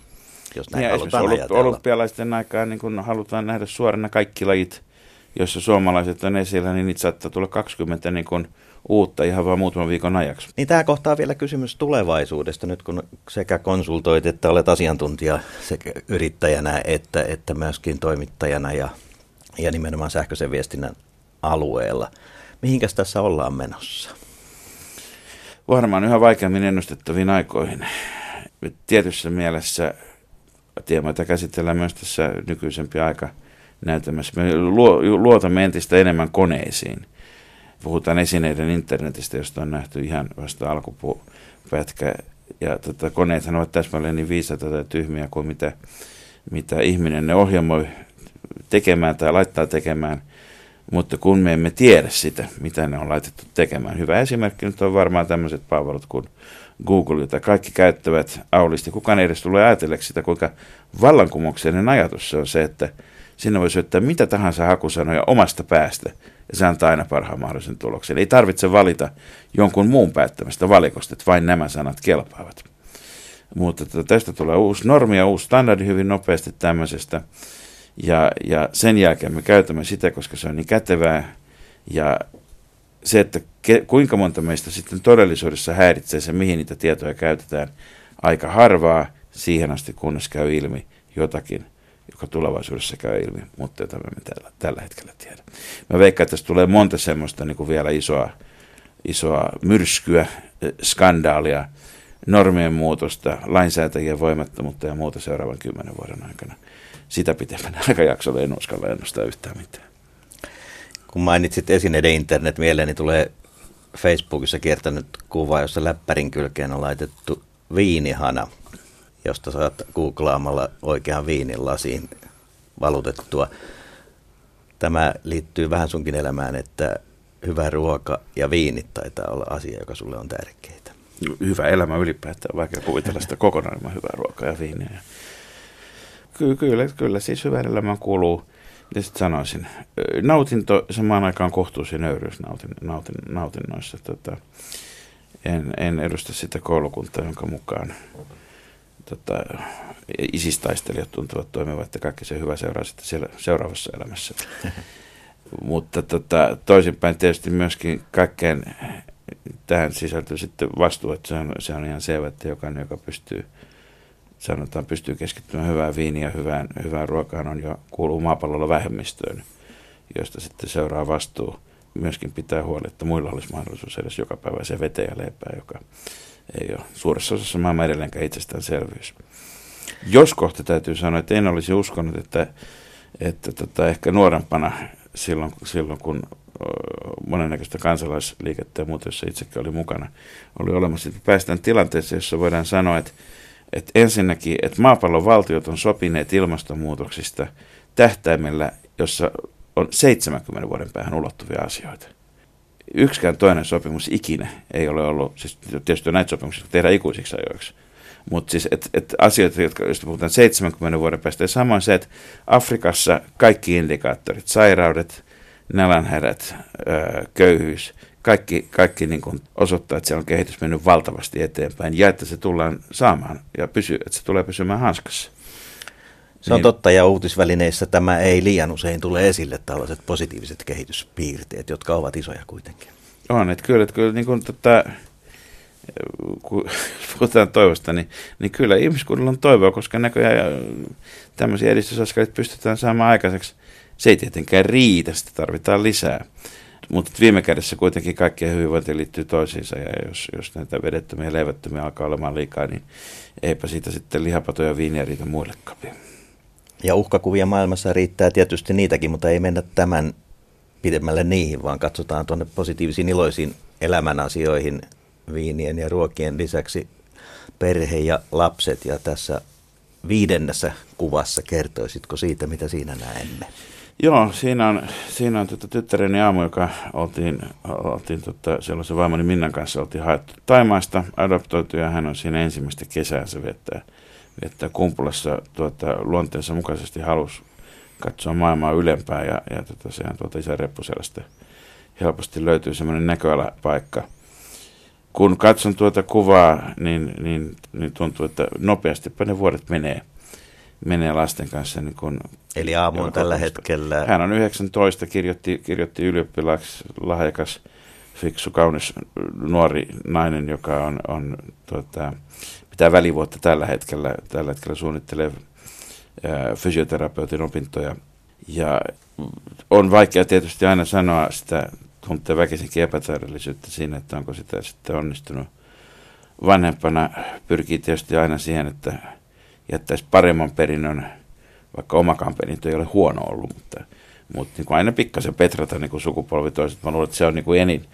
jos näin ja halutaan ajatella. Olympialaisten aikaan niin kun halutaan nähdä suorana kaikki lajit, joissa suomalaiset on esillä, niin niitä saattaa tulla 20 niin kun uutta ihan vain muutaman viikon ajaksi. Niin tämä kohtaa vielä kysymys tulevaisuudesta, nyt kun sekä konsultoit että olet asiantuntija sekä yrittäjänä että, että myöskin toimittajana ja, ja nimenomaan sähköisen viestinnän alueella. Mihinkäs tässä ollaan menossa? Varmaan yhä vaikeammin ennustettaviin aikoihin. Tietyssä mielessä teemoita käsitellään myös tässä nykyisempi aika näytelmässä. Me luotamme entistä enemmän koneisiin puhutaan esineiden internetistä, josta on nähty ihan vasta alkupätkä. Ja tota, koneethan ovat täsmälleen niin viisaita tai tyhmiä kuin mitä, mitä ihminen ne ohjelmoi tekemään tai laittaa tekemään. Mutta kun me emme tiedä sitä, mitä ne on laitettu tekemään. Hyvä esimerkki nyt on varmaan tämmöiset palvelut kuin Google, jota kaikki käyttävät aulisti. Kukaan ei edes tule ajatelleeksi sitä, kuinka vallankumouksellinen ajatus se on se, että sinne voi syöttää mitä tahansa hakusanoja omasta päästä ja se antaa aina parhaan mahdollisen tuloksen. Ei tarvitse valita jonkun muun päättämästä valikosta, että vain nämä sanat kelpaavat. Mutta tästä tulee uusi normi ja uusi standardi hyvin nopeasti tämmöisestä. Ja, ja sen jälkeen me käytämme sitä, koska se on niin kätevää. Ja se, että ke, kuinka monta meistä sitten todellisuudessa häiritsee se, mihin niitä tietoja käytetään, aika harvaa siihen asti, kunnes käy ilmi jotakin joka tulevaisuudessa käy ilmi, mutta jota me tällä, tällä hetkellä tiedä. Mä veikkaan, että tässä tulee monta semmoista niin kuin vielä isoa, isoa myrskyä, skandaalia, normien muutosta, lainsäätäjien voimattomuutta ja muuta seuraavan kymmenen vuoden aikana. Sitä pitemmän aikajaksolla en uskalla ennustaa yhtään mitään. Kun mainitsit esineiden internet, mieleeni tulee Facebookissa kiertänyt kuva, jossa läppärin kylkeen on laitettu viinihana – josta saat googlaamalla oikean viinin lasiin valutettua. Tämä liittyy vähän sunkin elämään, että hyvä ruoka ja viinit taitaa olla asia, joka sulle on tärkeitä. Hyvä elämä ylipäätään, vaikka kuvitella sitä kokonaan ilman hyvää ruokaa ja viiniä. Ky- kyllä, kyllä, siis hyvän elämään kuuluu, ja sitten sanoisin, nautinto samaan aikaan kohtuus ja nöyryys nautin, nautin, nautinnoissa. Tota, en, en edusta sitä koulukuntaa, jonka mukaan tota, isistaistelijat tuntuvat toimivat, että kaikki se hyvä seuraa sitten siellä seuraavassa elämässä. Mutta tota, toisinpäin tietysti myöskin kaikkeen tähän sisältyy sitten vastuu, että se on, se on ihan selvä, että jokainen, joka pystyy sanotaan, pystyy keskittymään hyvään viiniin ja hyvään, hyvään ruokaan, on jo kuuluu maapallolla vähemmistöön, josta sitten seuraa vastuu. Myöskin pitää huoli, että muilla olisi mahdollisuus edes joka päivä se veteen ja leipää, joka ei ole suuressa osassa maailmaa edelleenkään itsestäänselvyys. Jos kohta täytyy sanoa, että en olisi uskonut, että, että tota, ehkä nuorempana silloin, silloin kun monennäköistä kansalaisliikettä ja muuta, jossa itsekin oli mukana, oli olemassa. Päästään tilanteeseen, jossa voidaan sanoa, että, että ensinnäkin, että maapallon valtiot on sopineet ilmastonmuutoksista tähtäimellä, jossa on 70 vuoden päähän ulottuvia asioita. Yksikään toinen sopimus ikinä ei ole ollut, siis tietysti näitä sopimuksia tehdään ikuisiksi ajoiksi, mutta siis et, et asioita, jotka, joista puhutaan 70 vuoden päästä, ja samoin se, että Afrikassa kaikki indikaattorit, sairaudet, nälänhärät, öö, köyhyys, kaikki, kaikki niin kuin osoittaa, että siellä on kehitys mennyt valtavasti eteenpäin ja että se tullaan saamaan ja pysy, että se tulee pysymään hanskassa. Se on niin. totta ja uutisvälineissä tämä ei liian usein tule esille tällaiset positiiviset kehityspiirteet, jotka ovat isoja kuitenkin. On, että kyllä, että kyllä niin kuin, tota, kun puhutaan toivosta, niin, niin kyllä ihmiskunnalla on toivoa, koska näköjään tämmöisiä edistysaskeleita pystytään saamaan aikaiseksi. Se ei tietenkään riitä, sitä tarvitaan lisää. Mutta viime kädessä kuitenkin kaikkien hyvinvointi liittyy toisiinsa ja jos, jos näitä vedettömiä ja leivättömiä alkaa olemaan liikaa, niin eipä siitä sitten lihapatoja ja viiniä riitä muillekaan. Ja uhkakuvia maailmassa riittää tietysti niitäkin, mutta ei mennä tämän pidemmälle niihin, vaan katsotaan tuonne positiivisiin iloisiin elämän asioihin viinien ja ruokien lisäksi perhe ja lapset. Ja tässä viidennessä kuvassa kertoisitko siitä, mitä siinä näemme? Joo, siinä on, siinä on tota tyttäreni aamu, joka oltiin, oltiin tota, sellaisen vaimoni Minnan kanssa oltiin haettu Taimaasta, adoptoitu ja hän on siinä ensimmäistä kesäänsä viettää, viettää Kumpulassa tuota, luonteensa mukaisesti halusi katsoa maailmaa ylempää ja, ja tota, sehän tuolta isän reppuselästä helposti löytyy semmoinen näköalapaikka. Kun katson tuota kuvaa, niin, niin, niin tuntuu, että nopeasti ne vuodet menee – menee lasten kanssa. Niin kun, Eli aamu on tällä hetkellä... Hän on 19, kirjoitti, kirjoitti ylioppilaaksi lahjakas, fiksu, kaunis nuori nainen, joka on, on tuota, pitää välivuotta tällä hetkellä, tällä hetkellä suunnittelee ää, fysioterapeutin opintoja. Ja on vaikea tietysti aina sanoa sitä, tuntee väkisinkin epätäydellisyyttä siinä, että onko sitä sitten onnistunut vanhempana. Pyrkii tietysti aina siihen, että jättäisi paremman perinnön, vaikka omakaan perintö ei ole huono ollut, mutta, mutta niin kuin aina pikkasen petrata niin kuin sukupolvi toiset. Mä luulen, että se on niin kuin enin,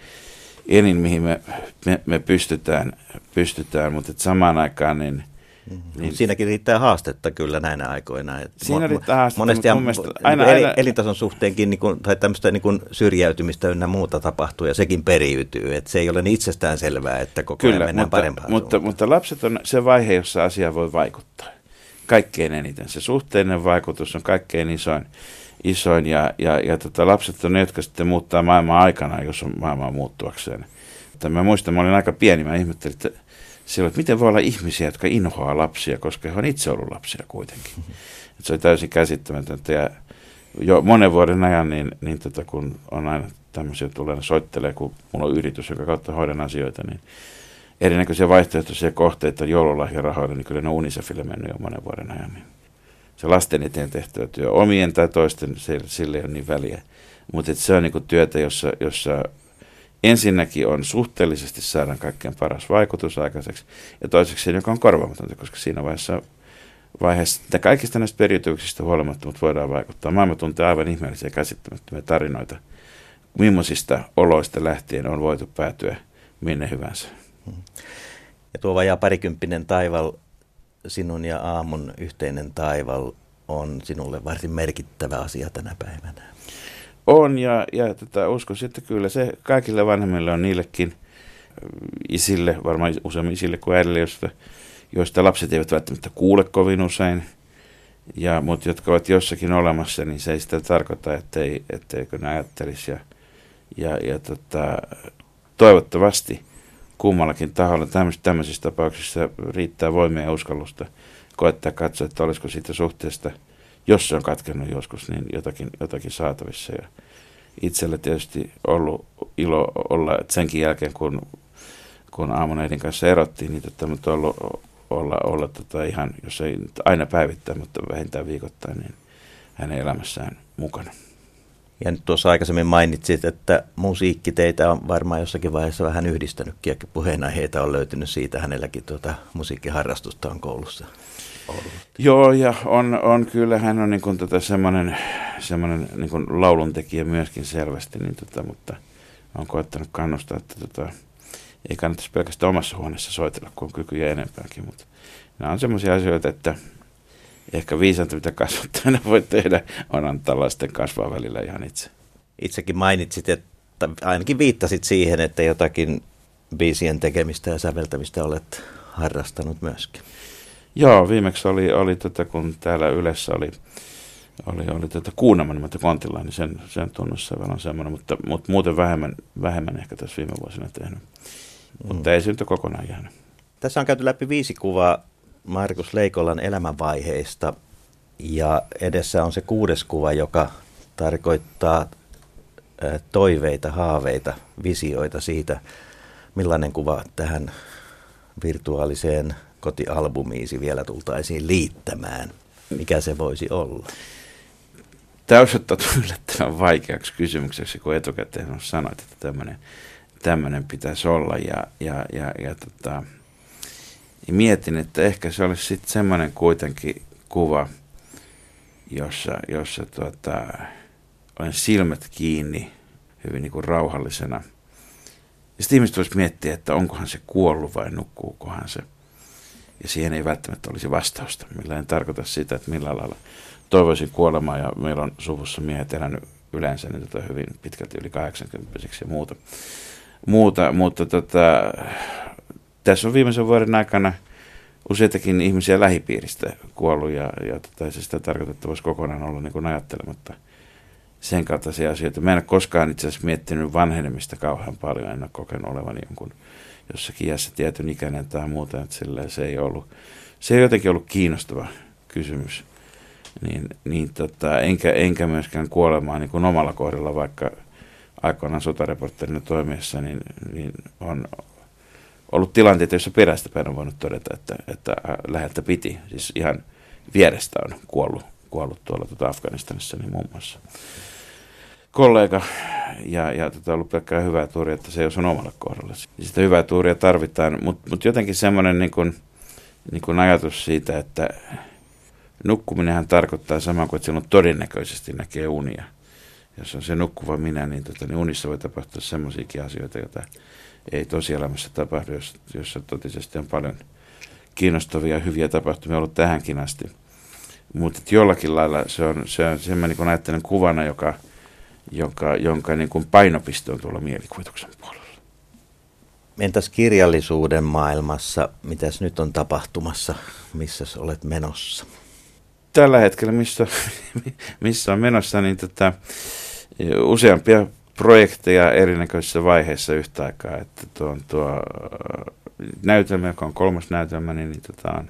enin mihin me, me, me pystytään, pystytään, mutta että samaan aikaan niin – Mm-hmm. Niin, Siinäkin riittää haastetta kyllä näinä aikoina. Että Siinä riittää haastetta, monesti mutta mielestä niin aina, aina... elintason suhteenkin niin kuin, tai tämmöistä niin kuin syrjäytymistä ynnä muuta tapahtuu ja sekin periytyy. Että se ei ole niin itsestään selvää, että koko kyllä, ajan mennään mutta, parempaan mutta, mutta lapset on se vaihe, jossa asia voi vaikuttaa kaikkein eniten. Se suhteellinen vaikutus on kaikkein isoin, isoin ja, ja, ja tota, lapset on ne, jotka sitten muuttaa maailmaa aikana, jos on maailmaa muuttuakseen. Mutta mä muistan, mä olin aika pieni, mä ihmettelin, että silloin, että miten voi olla ihmisiä, jotka inhoaa lapsia, koska he on itse ollut lapsia kuitenkin. Et se oli täysin käsittämätöntä ja jo monen vuoden ajan, niin, niin tota, kun on aina tämmöisiä tulee soittelee, kun mulla on yritys, joka kautta hoidan asioita, niin erinäköisiä vaihtoehtoisia kohteita joululahjarahoilla, niin kyllä ne Unicefille mennyt jo monen vuoden ajan. Se lasten eteen tehtävä työ, omien tai toisten, sille ei ole niin väliä. Mutta se on niinku työtä, jossa, jossa ensinnäkin on suhteellisesti saadaan kaikkein paras vaikutus aikaiseksi, ja toiseksi joka on korvaamatonta, koska siinä vaiheessa, vaiheessa että kaikista näistä periytyksistä huolimatta mutta voidaan vaikuttaa. Maailma tuntee aivan ihmeellisiä käsittämättömiä tarinoita, millaisista oloista lähtien on voitu päätyä minne hyvänsä. Ja tuo vajaa parikymppinen taival, sinun ja aamun yhteinen taival, on sinulle varsin merkittävä asia tänä päivänä. On, ja, ja tota, uskoisin, että kyllä se kaikille vanhemmille on niillekin isille, varmaan useammin isille kuin äidille, joista, joista lapset eivät välttämättä kuule kovin usein, ja, mutta jotka ovat jossakin olemassa, niin se ei sitä tarkoita, ettei, etteikö ne ajattelisi. Ja, ja, ja tota, toivottavasti kummallakin taholla tämmöisissä tapauksissa riittää voimia ja uskallusta koettaa katsoa, että olisiko siitä suhteesta, jos se on katkennut joskus, niin jotakin, jotakin saatavissa. Ja itselle tietysti ollut ilo olla, senkin jälkeen kun, kun aamuneidin kanssa erottiin, niin tota, mutta ollut, olla, olla tota ihan, jos ei aina päivittäin, mutta vähintään viikoittain, niin hänen elämässään mukana. Ja nyt tuossa aikaisemmin mainitsit, että musiikki teitä on varmaan jossakin vaiheessa vähän yhdistänytkin, ja puheenaiheita on löytynyt siitä, hänelläkin tuota musiikkiharrastusta on koulussa ollut. Joo, ja on, on kyllä, hän on niin tota semmoinen, semmoinen niin lauluntekijä myöskin selvästi, niin tota, mutta on koettanut kannustaa, että tota, ei kannattaisi pelkästään omassa huoneessa soitella, kun on kykyjä enempääkin, mutta nämä on semmoisia asioita, että ehkä viisainta, mitä kasvattajana voi tehdä, on antaa lasten kasvaa välillä ihan itse. Itsekin mainitsit, että ainakin viittasit siihen, että jotakin biisien tekemistä ja säveltämistä olet harrastanut myöskin. Joo, viimeksi oli, oli tota, kun täällä Ylessä oli, oli, oli tota Kuunaman nimeltä Kontilla, niin sen, sen tunnussävel on semmoinen, mutta, mutta muuten vähemmän, vähemmän ehkä tässä viime vuosina tehnyt. Mm. Mutta ei se nyt kokonaan jäänyt. Tässä on käyty läpi viisi kuvaa Markus Leikolan elämänvaiheista. Ja edessä on se kuudes kuva, joka tarkoittaa toiveita, haaveita, visioita siitä, millainen kuva tähän virtuaaliseen kotialbumiisi vielä tultaisiin liittämään. Mikä se voisi olla? Tämä osoittautuu yllättävän vaikeaksi kysymykseksi, kun etukäteen on sanoit, että tämmöinen, tämmöinen pitäisi olla. Ja, ja, ja, ja, tota, ja mietin, että ehkä se olisi sitten semmoinen kuitenkin kuva, jossa, jossa tota, olen silmät kiinni hyvin niin kuin rauhallisena. Ja sitten ihmiset voisivat miettiä, että onkohan se kuollut vai nukkuukohan se. Ja siihen ei välttämättä olisi vastausta. Millä en tarkoita sitä, että millä lailla toivoisin kuolemaa. Ja meillä on suvussa miehet elänyt yleensä niin tota hyvin pitkälti yli 80 ja muuta. muuta mutta tota, tässä on viimeisen vuoden aikana useitakin ihmisiä lähipiiristä kuollut ja, ja tota, se sitä voisi kokonaan olla niin kuin ajattelematta sen kaltaisia asioita. Mä en ole koskaan itse asiassa miettinyt vanhenemista kauhean paljon, en ole kokenut olevani jonkun jossakin iässä tietyn ikäinen tai muuta, että se ei ollut, se ei jotenkin ollut kiinnostava kysymys. Niin, niin tota, enkä, enkä myöskään kuolemaa niin kuin omalla kohdalla, vaikka aikoinaan sotareportterina toimiessa, niin, niin on ollut tilanteita, joissa perästä päin on voinut todeta, että, että läheltä piti, siis ihan vierestä on kuollut, kuollut tuolla tuota Afganistanissa niin muun muassa kollega ja, ja tota, ollut pelkkää hyvää tuuria, että se ei ole omalla kohdalla. Sitä hyvää tuuria tarvitaan, mutta mut jotenkin semmoinen niin kun, niin kun ajatus siitä, että nukkuminenhan tarkoittaa samaa kuin, että silloin todennäköisesti näkee unia. Jos on se nukkuva minä, niin, tota, niin unissa voi tapahtua semmoisiakin asioita, joita ei tosielämässä tapahdu, jos, jossa totisesti on paljon kiinnostavia ja hyviä tapahtumia ollut tähänkin asti. Mutta jollakin lailla se on, se on sen mä niin ajattelen kuvana, joka – jonka, jonka niin kuin painopiste on tuolla mielikuvituksen puolella. Entäs kirjallisuuden maailmassa, mitäs nyt on tapahtumassa, missä olet menossa? Tällä hetkellä, missä, missä on menossa, niin tota, useampia projekteja erinäköisissä vaiheissa yhtä aikaa. Että tuo, tuo näytelmä, joka on kolmas näytelmä, niin, niin tota, on,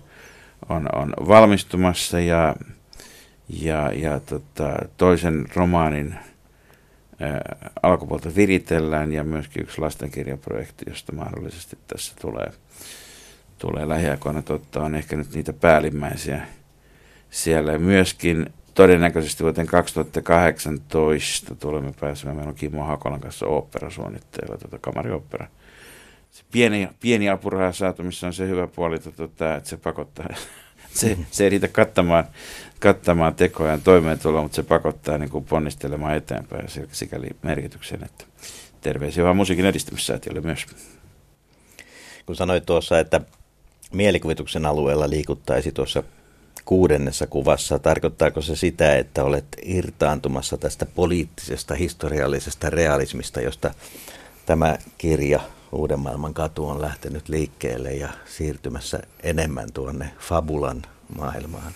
on, on valmistumassa ja, ja, ja tota, toisen romaanin alkupuolta viritellään ja myöskin yksi lastenkirjaprojekti, josta mahdollisesti tässä tulee, tulee lähiaikoina totta on ehkä nyt niitä päällimmäisiä siellä. Myöskin todennäköisesti vuoteen 2018 tulemme pääsemään. Meillä on Kimmo Hakolan kanssa oopperasuunnitteilla, tuota kamarioopera. Se pieni, pieni apuraha saatu, missä on se hyvä puoli, että, tuota, että se pakottaa se, se ei riitä kattamaan, kattamaan tekojaan toimeentuloa, mutta se pakottaa niin kuin ponnistelemaan eteenpäin sikäli merkityksen, että terveisiä vaan musiikin edistämissäätiölle myös. Kun sanoit tuossa, että mielikuvituksen alueella liikuttaisi tuossa kuudennessa kuvassa, tarkoittaako se sitä, että olet irtaantumassa tästä poliittisesta, historiallisesta realismista, josta tämä kirja Uuden maailman katu on lähtenyt liikkeelle ja siirtymässä enemmän tuonne fabulan maailmaan?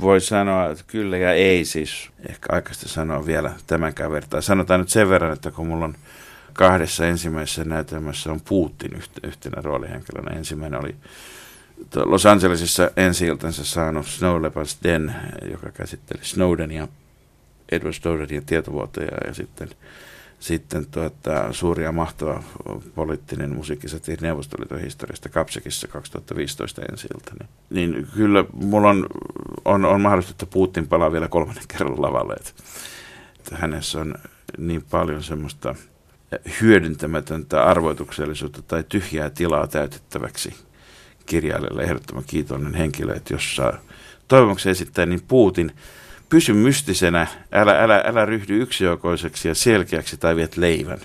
Voi sanoa, että kyllä ja ei siis. Ehkä aikaista sanoa vielä tämänkään vertaa. Sanotaan nyt sen verran, että kun mulla on kahdessa ensimmäisessä näytelmässä on Putin yhtenä roolihenkilönä. Ensimmäinen oli Los Angelesissa ensi saanut Snow Leopard's Den, joka käsitteli Snowdenia, Edward Snowdenin tietovuotoja ja sitten sitten tuota, suuri ja mahtava poliittinen musiikkisatiiri Neuvostoliiton historiasta Kapsekissa 2015 ensi niin, niin kyllä mulla on, on, on mahdollista, että Putin palaa vielä kolmannen kerran lavalle. Että, että hänessä on niin paljon semmoista hyödyntämätöntä arvoituksellisuutta tai tyhjää tilaa täytettäväksi kirjailijalle ehdottoman kiitollinen henkilö, että jos saa toivomuksen esittää, niin Putin – pysy mystisenä, älä, älä, älä ryhdy yksioikoiseksi ja selkeäksi tai viet leivän.